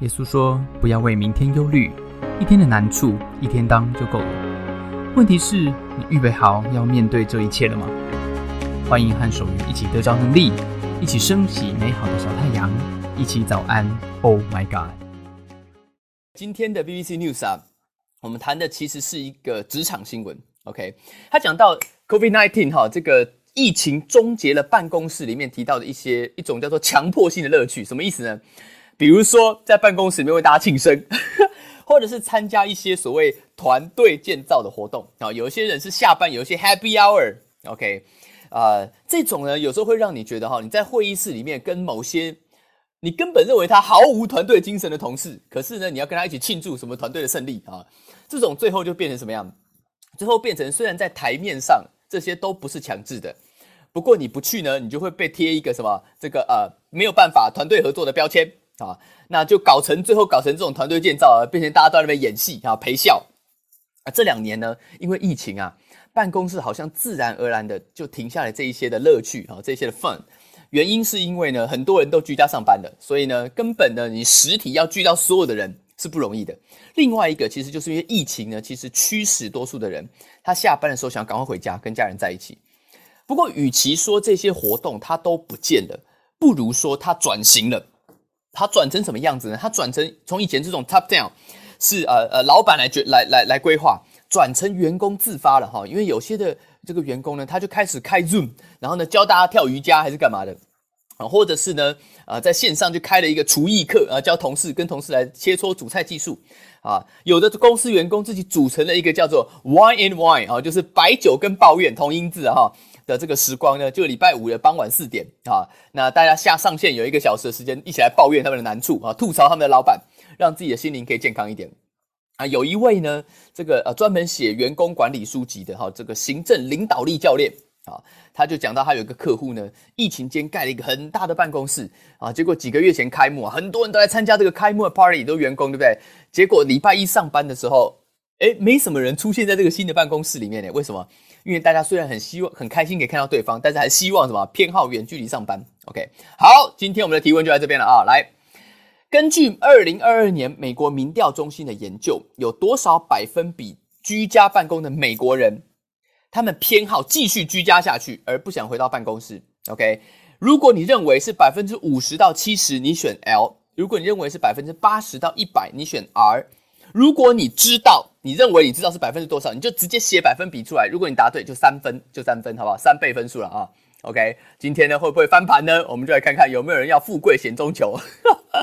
耶稣说：“不要为明天忧虑，一天的难处一天当就够了。问题是，你预备好要面对这一切了吗？”欢迎和守愚一起得着能力，一起升起美好的小太阳，一起早安。Oh my God！今天的 BBC News 啊，我们谈的其实是一个职场新闻。OK，他讲到 COVID-19 哈，这个疫情终结了办公室里面提到的一些一种叫做强迫性的乐趣，什么意思呢？比如说，在办公室里面为大家庆生，或者是参加一些所谓团队建造的活动啊。有一些人是下班有一些 Happy Hour，OK，啊，这种呢有时候会让你觉得哈，你在会议室里面跟某些你根本认为他毫无团队精神的同事，可是呢你要跟他一起庆祝什么团队的胜利啊，这种最后就变成什么样？最后变成虽然在台面上这些都不是强制的，不过你不去呢，你就会被贴一个什么这个呃没有办法团队合作的标签。啊，那就搞成最后搞成这种团队建造啊，变成大家都在那边演戏啊陪笑啊。这两年呢，因为疫情啊，办公室好像自然而然的就停下来这一些的乐趣啊，这些的 fun。原因是因为呢，很多人都居家上班的，所以呢，根本呢，你实体要聚到所有的人是不容易的。另外一个，其实就是因为疫情呢，其实驱使多数的人他下班的时候想赶快回家跟家人在一起。不过，与其说这些活动它都不见了，不如说它转型了。它转成什么样子呢？它转成从以前这种 top down 是呃呃老板来决来来来规划，转成员工自发了哈。因为有些的这个员工呢，他就开始开 Zoom，然后呢教大家跳瑜伽还是干嘛的啊，或者是呢呃在线上就开了一个厨艺课啊，教同事跟同事来切磋煮菜技术啊。有的公司员工自己组成了一个叫做 Wine and Wine 啊，就是白酒跟抱怨同音字哈。的这个时光呢，就礼拜五的傍晚四点啊，那大家下上线有一个小时的时间，一起来抱怨他们的难处啊，吐槽他们的老板，让自己的心灵可以健康一点啊。有一位呢，这个呃专门写员工管理书籍的哈，这个行政领导力教练啊，他就讲到他有一个客户呢，疫情间盖了一个很大的办公室啊，结果几个月前开幕啊，很多人都来参加这个开幕的 party，都员工对不对？结果礼拜一上班的时候，哎，没什么人出现在这个新的办公室里面呢，为什么？因为大家虽然很希望、很开心可以看到对方，但是还希望什么偏好远距离上班。OK，好，今天我们的提问就在这边了啊。来，根据二零二二年美国民调中心的研究，有多少百分比居家办公的美国人，他们偏好继续居家下去，而不想回到办公室？OK，如果你认为是百分之五十到七十，你选 L；如果你认为是百分之八十到一百，你选 R。如果你知道，你认为你知道是百分之多少，你就直接写百分比出来。如果你答对，就三分，就三分，好不好？三倍分数了啊。OK，今天呢会不会翻盘呢？我们就来看看有没有人要富贵险中求。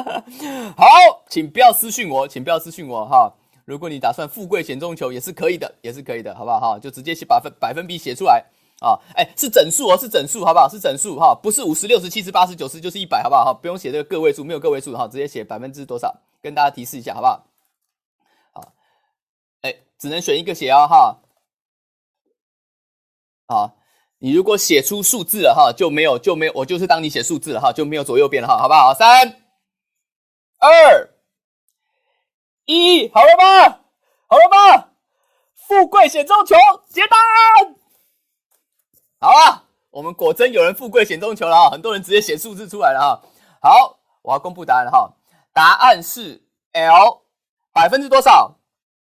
好，请不要私信我，请不要私信我哈。如果你打算富贵险中求，也是可以的，也是可以的，好不好哈？就直接写百分百分比写出来啊。哎，是整数哦，是整数，好不好？是整数哈，不是五十六十七十八十九十就是一百，好不好哈？不用写这个个位数，没有个位数哈，直接写百分之多少，跟大家提示一下，好不好？只能选一个写哦，哈。好，你如果写出数字了哈，就没有就没有，我就是当你写数字了哈，就没有左右边了哈，好不好？三、二、一，好了吗？好了吗？富贵险中求，接单。好了，我们果真有人富贵险中求了啊！很多人直接写数字出来了哈。好，我要公布答案了哈。答案是 L，百分之多少？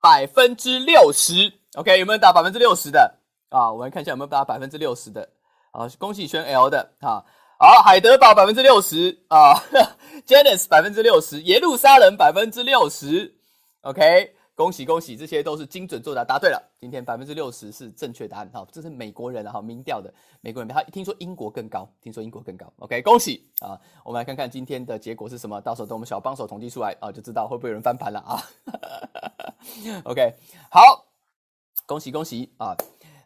百分之六十，OK，有没有打百分之六十的啊？我们看一下有没有打百分之六十的啊？恭喜轩 L 的啊！好，海德堡百分之六十啊，Janice 百分之六十，耶路撒冷百分之六十，OK。恭喜恭喜，这些都是精准作答，答对了。今天百分之六十是正确答案，哈，这是美国人哈民调的美国人，他一听说英国更高，听说英国更高。OK，恭喜啊！我们来看看今天的结果是什么，到时候等我们小帮手统计出来啊，就知道会不会有人翻盘了啊。OK，好，恭喜恭喜啊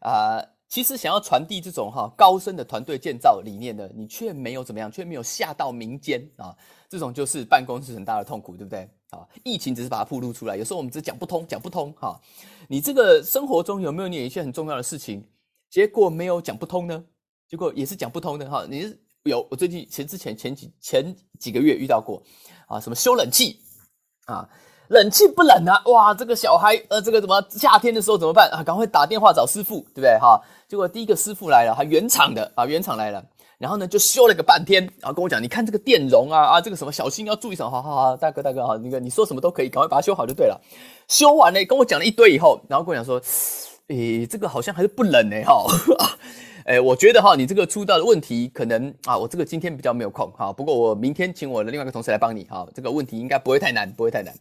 啊！其实想要传递这种哈高深的团队建造理念的，你却没有怎么样，却没有下到民间啊，这种就是办公室很大的痛苦，对不对？啊，疫情只是把它暴露出来。有时候我们只讲不通，讲不通。哈，你这个生活中有没有你有一些很重要的事情，结果没有讲不通呢？结果也是讲不通的。哈，你有我最近前之前前几前几个月遇到过啊，什么修冷气啊，冷气不冷啊，哇，这个小孩呃，这个怎么夏天的时候怎么办啊？赶快打电话找师傅，对不对？哈，结果第一个师傅来了，还原厂的啊，原厂来了。然后呢就修了个半天，然后跟我讲，你看这个电容啊啊，这个什么小心要注意什么，好好好，大哥大哥好，那个你说什么都可以，赶快把它修好就对了。修完了跟我讲了一堆以后，然后跟我讲说，诶，这个好像还是不冷呢哈。哎，我觉得哈，你这个出到的问题可能啊，我这个今天比较没有空哈，不过我明天请我的另外一个同事来帮你哈，这个问题应该不会太难，不会太难。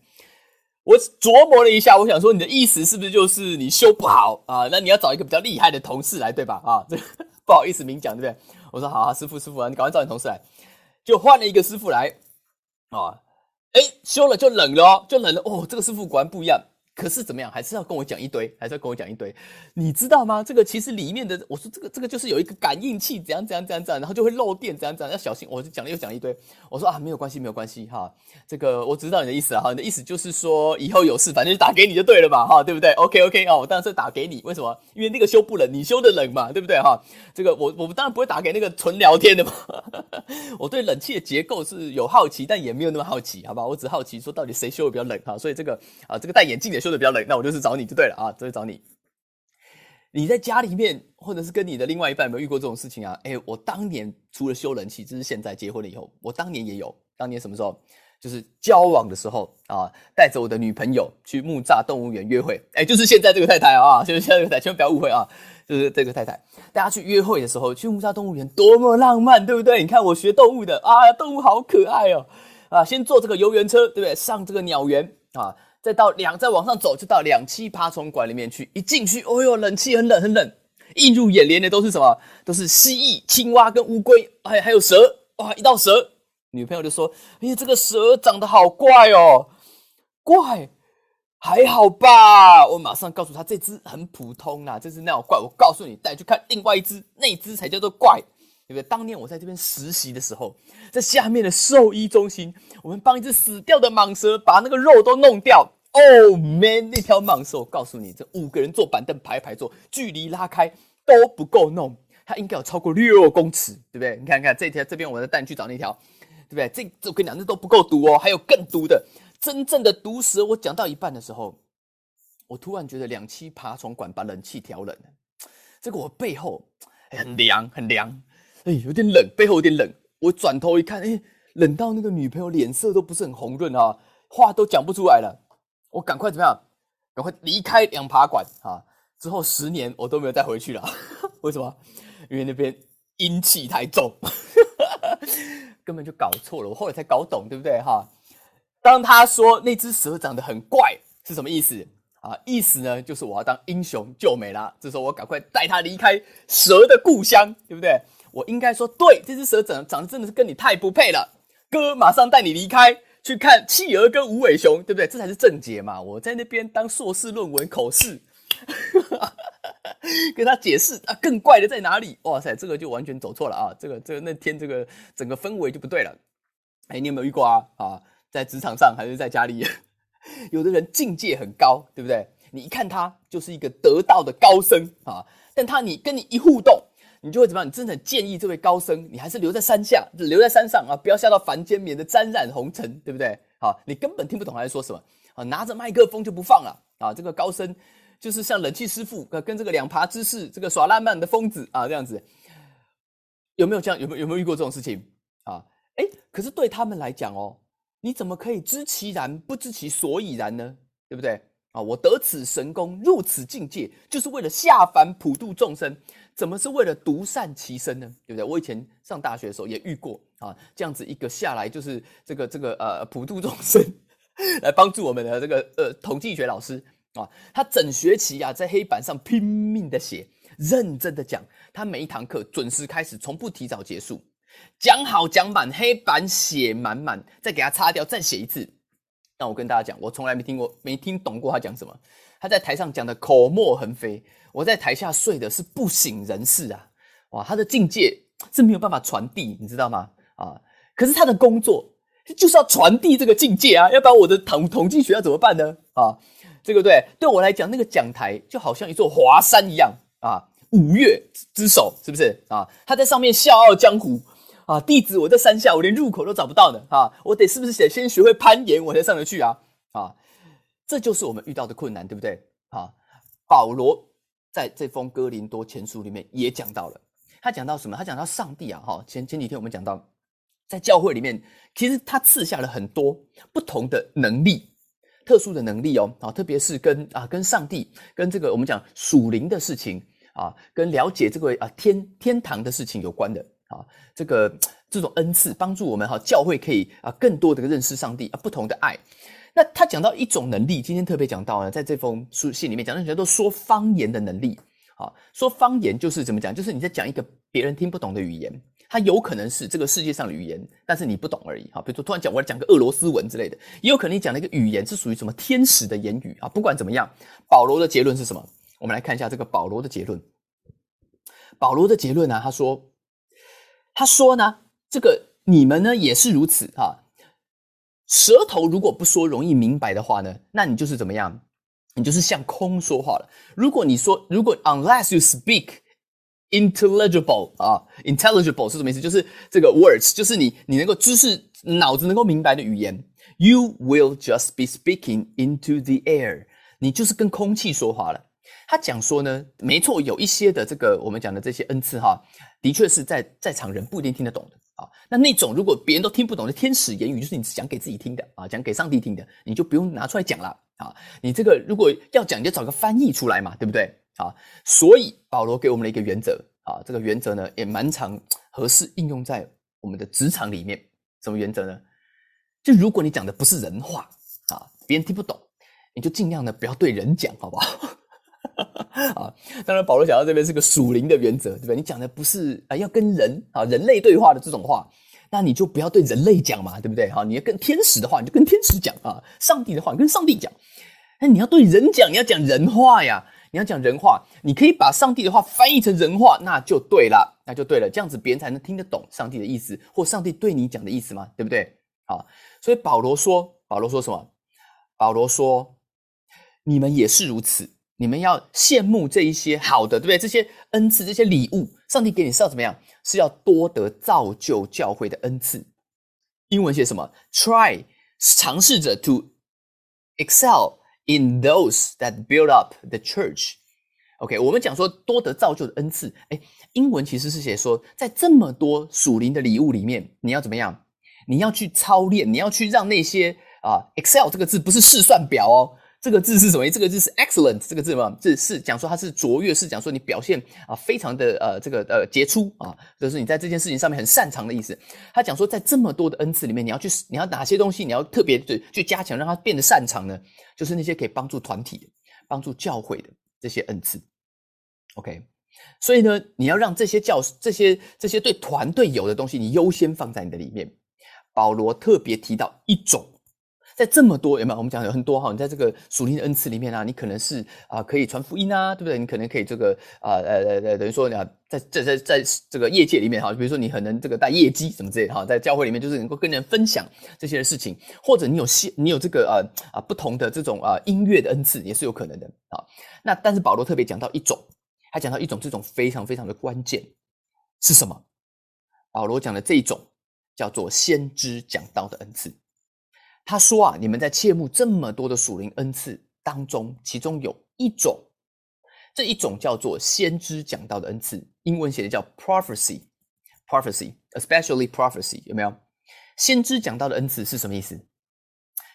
我琢磨了一下，我想说你的意思是不是就是你修不好啊？那你要找一个比较厉害的同事来，对吧？啊，这 不好意思明讲，对不对？我说好啊，师傅师傅啊，你赶快找你同事来，就换了一个师傅来啊，哎，修了就冷了哦，就冷了哦，这个师傅果然不一样。可是怎么样，还是要跟我讲一堆，还是要跟我讲一堆，你知道吗？这个其实里面的，我说这个这个就是有一个感应器，怎样怎样怎样怎样，然后就会漏电，怎样怎样要小心。我就讲了又讲一堆，我说啊，没有关系，没有关系哈，这个我知道你的意思了哈，你的意思就是说以后有事反正就打给你就对了嘛哈，对不对？OK OK 啊，我当然是打给你，为什么？因为那个修不冷，你修的冷嘛，对不对哈？这个我我们当然不会打给那个纯聊天的嘛，我对冷气的结构是有好奇，但也没有那么好奇，好吧？我只好奇说到底谁修的比较冷哈，所以这个啊这个戴眼镜的修的比较冷，那我就是找。你就对了啊，就是找你。你在家里面，或者是跟你的另外一半，有没有遇过这种事情啊？哎，我当年除了修冷气，这是现在结婚了以后，我当年也有。当年什么时候？就是交往的时候啊，带着我的女朋友去木栅动物园约会。哎，就是现在这个太太啊，就是现在这个太太，千万不要误会啊，就是这个太太。大家去约会的时候，去木栅动物园多么浪漫，对不对？你看我学动物的啊，动物好可爱哦啊，先坐这个游园车，对不对？上这个鸟园啊。再到两，再往上走，就到两栖爬虫馆里面去。一进去，哦哟，冷气很冷很冷。映入眼帘的都是什么？都是蜥蜴、青蛙跟乌龟，还还有蛇。哇，一到蛇，女朋友就说：“哎呀，这个蛇长得好怪哦，怪还好吧？”我马上告诉他，这只很普通啦，这只那种怪。我告诉你，带去看另外一只，那只才叫做怪。对不对？当年我在这边实习的时候，在下面的兽医中心，我们帮一只死掉的蟒蛇把那个肉都弄掉。Oh man，那条蟒蛇，我告诉你，这五个人坐板凳排排坐，距离拉开都不够弄，它应该有超过六公尺，对不对？你看看这条，这边我的蛋去找那条，对不对？这我跟你讲，这都不够毒哦，还有更毒的，真正的毒蛇。我讲到一半的时候，我突然觉得两栖爬虫馆把冷气调冷了，这个我背后很凉，很凉。哎，有点冷，背后有点冷。我转头一看，哎，冷到那个女朋友脸色都不是很红润啊，话都讲不出来了。我赶快怎么样？赶快离开两爬馆啊！之后十年我都没有再回去了。为什么？因为那边阴气太重，根本就搞错了。我后来才搞懂，对不对？哈，当他说那只蛇长得很怪，是什么意思啊？意思呢，就是我要当英雄救美啦。这时候我赶快带他离开蛇的故乡，对不对？我应该说，对，这只蛇长长得真的是跟你太不配了，哥马上带你离开，去看企鹅跟无尾熊，对不对？这才是正解嘛！我在那边当硕士论文口试，跟他解释啊，更怪的在哪里？哇塞，这个就完全走错了啊！这个这个那天这个整个氛围就不对了。哎，你有没有遇过啊？啊，在职场上还是在家里，有的人境界很高，对不对？你一看他就是一个得道的高僧啊，但他你跟你一互动。你就会怎么样？你真的很建议这位高僧，你还是留在山下，留在山上啊，不要下到凡间，免得沾染红尘，对不对？好，你根本听不懂他在说什么啊，拿着麦克风就不放了啊。这个高僧就是像冷气师傅，跟这个两爬之士，这个耍浪漫的疯子啊，这样子，有没有这样？有没有有没有遇过这种事情啊？哎，可是对他们来讲哦，你怎么可以知其然不知其所以然呢？对不对？啊，我得此神功，入此境界，就是为了下凡普度众生。怎么是为了独善其身呢？对不对？我以前上大学的时候也遇过啊，这样子一个下来就是这个这个呃普度众生，来帮助我们的这个呃统计学老师啊，他整学期啊在黑板上拼命的写，认真的讲，他每一堂课准时开始，从不提早结束，讲好讲满，黑板写满满，再给他擦掉，再写一次。那我跟大家讲，我从来没听过，没听懂过他讲什么。他在台上讲的口沫横飞，我在台下睡的是不省人事啊！哇，他的境界是没有办法传递，你知道吗？啊，可是他的工作就是要传递这个境界啊，要不然我的统统计学要怎么办呢？啊，这个对，对我来讲，那个讲台就好像一座华山一样啊，五岳之首是不是啊？他在上面笑傲江湖啊，弟子我在山下，我连入口都找不到呢啊！我得是不是得先学会攀岩，我才上得去啊？啊！这就是我们遇到的困难，对不对？啊，保罗在这封哥林多前书里面也讲到了，他讲到什么？他讲到上帝啊，哈，前前几天我们讲到，在教会里面，其实他赐下了很多不同的能力，特殊的能力哦，啊，特别是跟啊跟上帝跟这个我们讲属灵的事情啊，跟了解这个啊天天堂的事情有关的啊，这个这种恩赐帮助我们哈，教会可以啊更多的认识上帝啊不同的爱。那他讲到一种能力，今天特别讲到呢，在这封书信里面讲到叫做说方言的能力。啊，说方言就是怎么讲？就是你在讲一个别人听不懂的语言，它有可能是这个世界上的语言，但是你不懂而已。哈，比如说突然讲，我要讲个俄罗斯文之类的，也有可能你讲了一个语言是属于什么天使的言语啊。不管怎么样，保罗的结论是什么？我们来看一下这个保罗的结论。保罗的结论呢？他说，他说呢，这个你们呢也是如此哈。舌头如果不说容易明白的话呢，那你就是怎么样？你就是向空说话了。如果你说，如果 unless you speak intelligible 啊，intelligible 是什么意思？就是这个 words，就是你你能够知识脑子能够明白的语言。You will just be speaking into the air，你就是跟空气说话了。他讲说呢，没错，有一些的这个我们讲的这些恩赐哈，的确是在在场人不一定听得懂的啊。那那种如果别人都听不懂的天使言语，就是你讲给自己听的啊，讲给上帝听的，你就不用拿出来讲了。啊，你这个如果要讲，就找个翻译出来嘛，对不对？啊，所以保罗给我们的一个原则啊，这个原则呢也蛮常合适应用在我们的职场里面。什么原则呢？就如果你讲的不是人话啊，别人听不懂，你就尽量的不要对人讲，好不好？啊，当然保罗讲到这边是个属灵的原则，对不对？你讲的不是啊，要跟人啊人类对话的这种话。那你就不要对人类讲嘛，对不对？哈，你要跟天使的话，你就跟天使讲啊；上帝的话，你跟上帝讲。那你要对人讲，你要讲人话呀，你要讲人话。你可以把上帝的话翻译成人话，那就对了，那就对了。这样子别人才能听得懂上帝的意思，或上帝对你讲的意思嘛，对不对？好，所以保罗说，保罗说什么？保罗说，你们也是如此。你们要羡慕这一些好的，对不对？这些恩赐，这些礼物，上帝给你是要怎么样？是要多得造就教会的恩赐。英文写什么？Try 尝试着 to excel in those that build up the church。OK，我们讲说多得造就的恩赐。哎，英文其实是写说，在这么多属灵的礼物里面，你要怎么样？你要去操练，你要去让那些啊，excel 这个字不是试算表哦。这个字是什么？这个字是 excellent 这个字嘛？这是讲说它是卓越，是讲说你表现啊非常的呃这个呃杰出啊，就是你在这件事情上面很擅长的意思。他讲说，在这么多的恩赐里面，你要去你要哪些东西，你要特别的去加强，让它变得擅长呢？就是那些可以帮助团体、帮助教会的这些恩赐。OK，所以呢，你要让这些教这些这些对团队有的东西，你优先放在你的里面。保罗特别提到一种。在这么多有没有？我们讲有很多哈，你在这个属灵的恩赐里面啊，你可能是啊可以传福音啊，对不对？你可能可以这个啊呃呃呃，等于说你在在在在这个业界里面哈，比如说你可能这个带业绩什么之类的哈，在教会里面就是能够跟人分享这些事情，或者你有些你有这个呃啊不同的这种啊音乐的恩赐也是有可能的啊。那但是保罗特别讲到一种，他讲到一种这种非常非常的关键是什么？保罗讲的这一种叫做先知讲道的恩赐。他说啊，你们在切慕这么多的属灵恩赐当中，其中有一种，这一种叫做先知讲到的恩赐，英文写的叫 prophecy，prophecy，especially prophecy，有没有？先知讲到的恩赐是什么意思？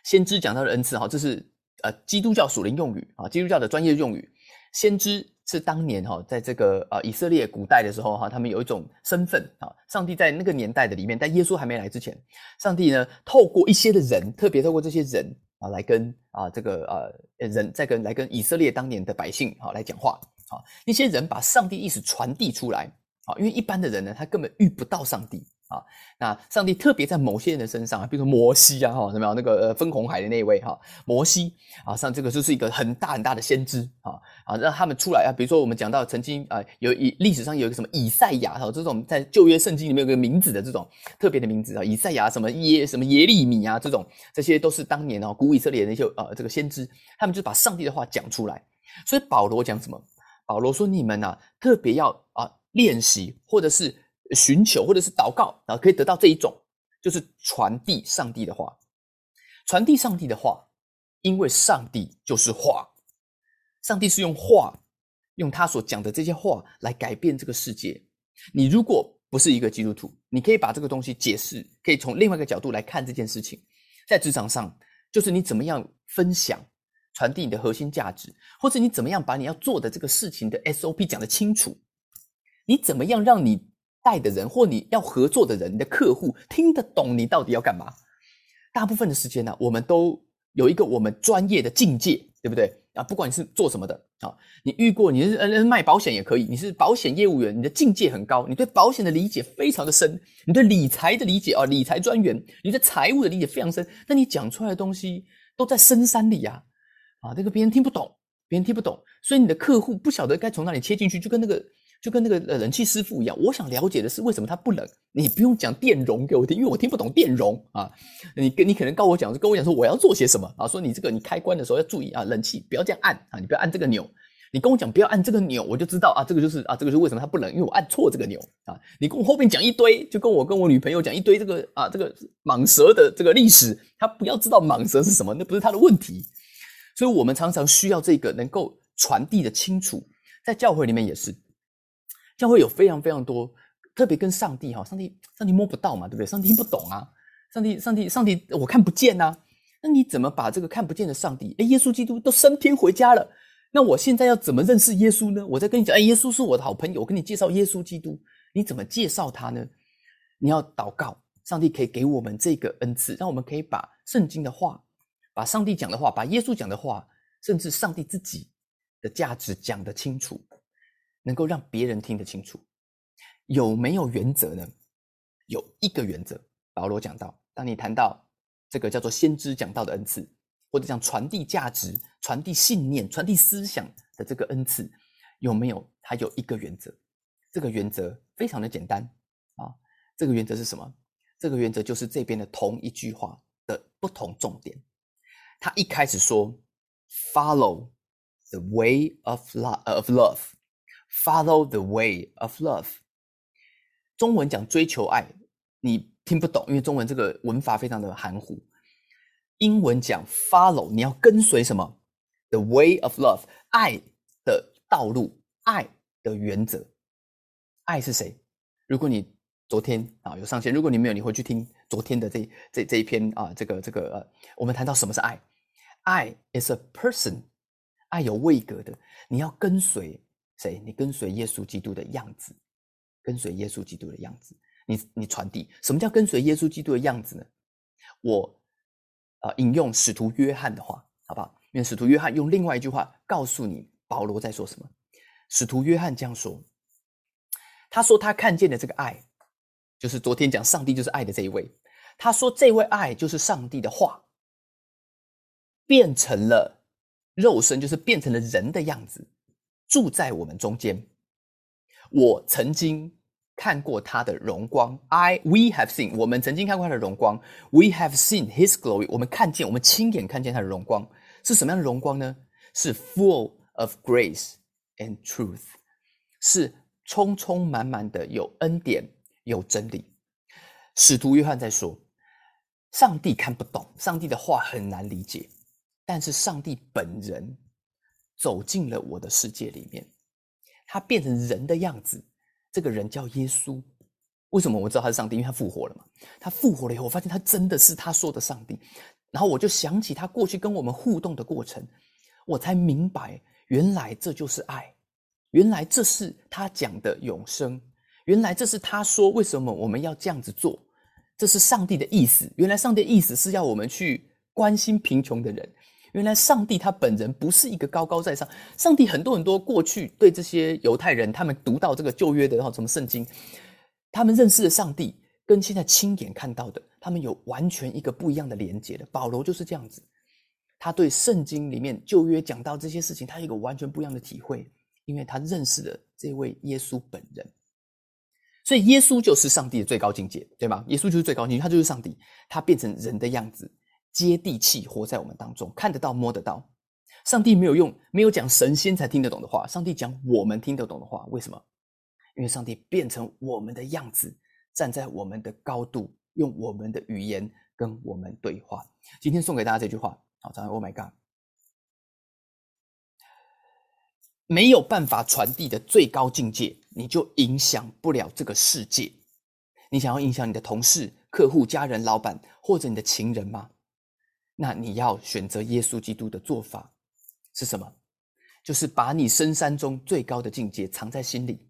先知讲到的恩赐，哈，这是呃基督教属灵用语啊，基督教的专业用语，先知。是当年哈，在这个呃以色列古代的时候哈，他们有一种身份啊。上帝在那个年代的里面，在耶稣还没来之前，上帝呢透过一些的人，特别透过这些人啊，来跟啊这个呃人在跟来跟以色列当年的百姓啊来讲话啊。那些人把上帝意识传递出来啊，因为一般的人呢，他根本遇不到上帝。啊，那上帝特别在某些人的身上啊，比如说摩西啊，哈，怎么样？那个呃分红海的那位哈，摩西啊，像这个就是一个很大很大的先知啊啊，让他们出来啊。比如说我们讲到曾经啊，有以历史上有一个什么以赛亚哈，这种在旧约圣经里面有个名字的这种特别的名字啊，以赛亚什么耶什么耶利米啊，这种这些都是当年哦古以色列的那些呃这个先知，他们就把上帝的话讲出来。所以保罗讲什么？保罗说你们呐特别要啊练习或者是。寻求或者是祷告，然后可以得到这一种，就是传递上帝的话，传递上帝的话，因为上帝就是话，上帝是用话，用他所讲的这些话来改变这个世界，你如果不是一个基督徒，你可以把这个东西解释，可以从另外一个角度来看这件事情。在职场上，就是你怎么样分享、传递你的核心价值，或者你怎么样把你要做的这个事情的 SOP 讲得清楚，你怎么样让你带的人或你要合作的人、你的客户听得懂你到底要干嘛？大部分的时间呢，我们都有一个我们专业的境界，对不对？啊，不管你是做什么的啊，你遇过你是呃卖保险也可以，你是保险业务员，你的境界很高，你对保险的理解非常的深，你对理财的理解啊，理财专员，你对财务的理解非常深，但你讲出来的东西都在深山里呀，啊，这个别人听不懂，别人听不懂，所以你的客户不晓得该从哪里切进去，就跟那个。就跟那个呃冷气师傅一样，我想了解的是为什么它不冷。你不用讲电容给我听，因为我听不懂电容啊。你跟你可能告我讲，跟我讲说我要做些什么啊？说你这个你开关的时候要注意啊，冷气不要这样按啊，你不要按这个钮。你跟我讲不要按这个钮，我就知道啊，这个就是啊，这个是为什么它不冷，因为我按错这个钮啊。你跟我后面讲一堆，就跟我跟我女朋友讲一堆这个啊这个蟒蛇的这个历史，他不要知道蟒蛇是什么，那不是他的问题。所以我们常常需要这个能够传递的清楚，在教会里面也是。将会有非常非常多，特别跟上帝哈，上帝上帝摸不到嘛，对不对？上帝听不懂啊，上帝上帝上帝我看不见呐，那你怎么把这个看不见的上帝？哎，耶稣基督都升天回家了，那我现在要怎么认识耶稣呢？我在跟你讲，哎，耶稣是我的好朋友，我跟你介绍耶稣基督，你怎么介绍他呢？你要祷告，上帝可以给我们这个恩赐，让我们可以把圣经的话，把上帝讲的话，把耶稣讲的话，甚至上帝自己的价值讲得清楚。能够让别人听得清楚，有没有原则呢？有一个原则，保罗讲到，当你谈到这个叫做先知讲到的恩赐，或者讲传递价值、传递信念、传递思想的这个恩赐，有没有？它有一个原则，这个原则非常的简单啊。这个原则是什么？这个原则就是这边的同一句话的不同重点。他一开始说，Follow the way of love of love。Follow the way of love。中文讲追求爱，你听不懂，因为中文这个文法非常的含糊。英文讲 follow，你要跟随什么？The way of love，爱的道路，爱的原则。爱是谁？如果你昨天啊有上线，如果你没有，你回去听昨天的这这这一篇啊，这个这个呃，我们谈到什么是爱？爱 is a person，爱有位格的，你要跟随。谁？你跟随耶稣基督的样子，跟随耶稣基督的样子，你你传递什么叫跟随耶稣基督的样子呢？我啊，引用使徒约翰的话，好不好？因为使徒约翰用另外一句话告诉你保罗在说什么。使徒约翰这样说，他说他看见的这个爱，就是昨天讲上帝就是爱的这一位。他说这位爱就是上帝的话，变成了肉身，就是变成了人的样子。住在我们中间。我曾经看过他的荣光。I we have seen，我们曾经看过他的荣光。We have seen his glory，我们看见，我们亲眼看见他的荣光是什么样的荣光呢？是 full of grace and truth，是充充满满的有恩典有真理。使徒约翰在说，上帝看不懂，上帝的话很难理解，但是上帝本人。走进了我的世界里面，他变成人的样子。这个人叫耶稣。为什么我知道他是上帝？因为他复活了嘛。他复活了以后，我发现他真的是他说的上帝。然后我就想起他过去跟我们互动的过程，我才明白，原来这就是爱，原来这是他讲的永生，原来这是他说为什么我们要这样子做，这是上帝的意思。原来上帝的意思是要我们去关心贫穷的人。原来上帝他本人不是一个高高在上。上帝很多很多过去对这些犹太人，他们读到这个旧约的然后什么圣经，他们认识的上帝跟现在亲眼看到的，他们有完全一个不一样的连接的。保罗就是这样子，他对圣经里面旧约讲到这些事情，他有一个完全不一样的体会，因为他认识了这位耶稣本人。所以耶稣就是上帝的最高境界，对吗？耶稣就是最高境界，他就是上帝，他变成人的样子。接地气，活在我们当中，看得到、摸得到。上帝没有用，没有讲神仙才听得懂的话，上帝讲我们听得懂的话。为什么？因为上帝变成我们的样子，站在我们的高度，用我们的语言跟我们对话。今天送给大家这句话，好，早上 Oh my God！没有办法传递的最高境界，你就影响不了这个世界。你想要影响你的同事、客户、家人、老板，或者你的情人吗？那你要选择耶稣基督的做法是什么？就是把你深山中最高的境界藏在心里，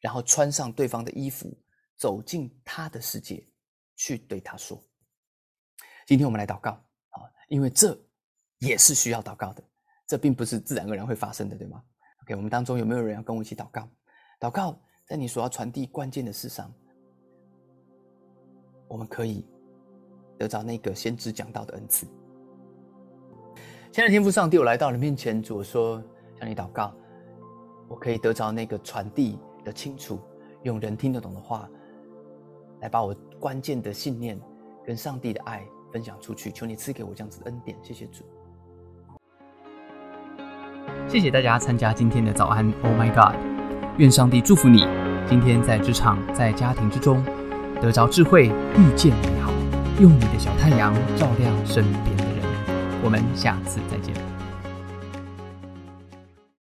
然后穿上对方的衣服，走进他的世界，去对他说：“今天我们来祷告啊，因为这也是需要祷告的。”这并不是自然而然会发生的，对吗？OK，我们当中有没有人要跟我一起祷告？祷告在你所要传递关键的事上，我们可以得着那个先知讲到的恩赐。亲爱的天父上帝，我来到你面前，主说向你祷告，我可以得着那个传递的清楚，用人听得懂的话，来把我关键的信念跟上帝的爱分享出去。求你赐给我这样子的恩典，谢谢主。谢谢大家参加今天的早安，Oh my God！愿上帝祝福你，今天在职场、在家庭之中得着智慧，遇见美好，用你的小太阳照亮身边的人。我们下次再见。